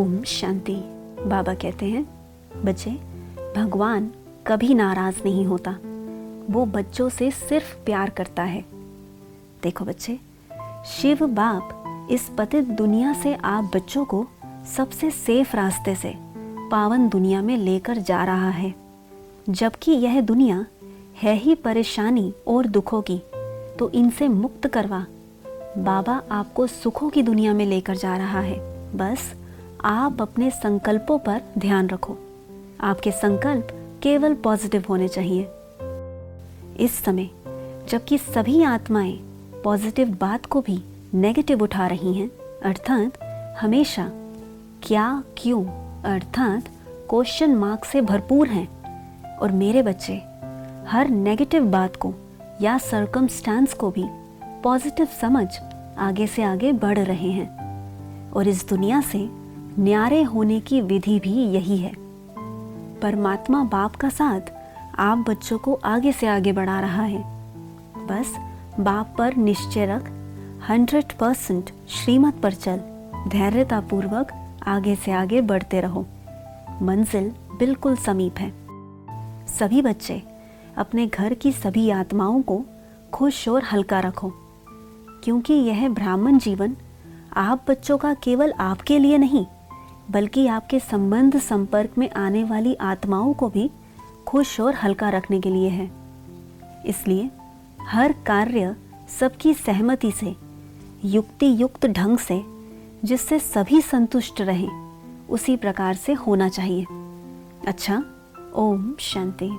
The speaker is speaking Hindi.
ओम शांति। बाबा कहते हैं, बच्चे, भगवान कभी नाराज़ नहीं होता। वो बच्चों से सिर्फ़ प्यार करता है। देखो बच्चे, शिव बाप इस पतित दुनिया से आप बच्चों को सबसे सेफ़ रास्ते से पावन दुनिया में लेकर जा रहा है। जबकि यह दुनिया है ही परेशानी और दुखों की तो इनसे मुक्त करवा। बाबा आपको सुखों की दुनिया में लेकर जा रहा है। बस आप अपने संकल्पों पर ध्यान रखो। आपके संकल्प केवल पॉजिटिव होने चाहिए। इस समय, जबकि सभी आत्माएँ पॉजिटिव बात को भी नेगेटिव उठा रही हैं, अर्थात हमेशा क्या, क्यों, अर्थात क्वेश्चन मार्क से भरपूर हैं, और मेरे बच्चे, हर नेगेटिव बात को या सरकमस्टांस को भी पॉजिटिव समझ आगे से आगे बढ़ रहे हैं, और इस दुनिया से न्यारे होने की विधि भी यही है। परमात्मा बाप का साथ आप बच्चों को आगे से आगे बढ़ा रहा है। बस बाप पर निश्चय रख, हंड्रेड परसेंट श्रीमत पर चल, धैर्यतापूर्वक आगे से आगे बढ़ते रहो। मंजिल बिल्कुल समीप है। सभी बच्चे अपने घर की सभी आत्माओं को खुश और हल्का रखो, क्योंकि यह ब्राह्मण जीवन आप बच्चों का केवल आपके लिए नहीं बल्कि आपके संबंध संपर्क में आने वाली आत्माओं को भी खुश और हल्का रखने के लिए है। इसलिए हर कार्य सबकी सहमति से युक्ति युक्त ढंग से, जिससे सभी संतुष्ट रहें, उसी प्रकार से होना चाहिए। अच्छा ओम शांति।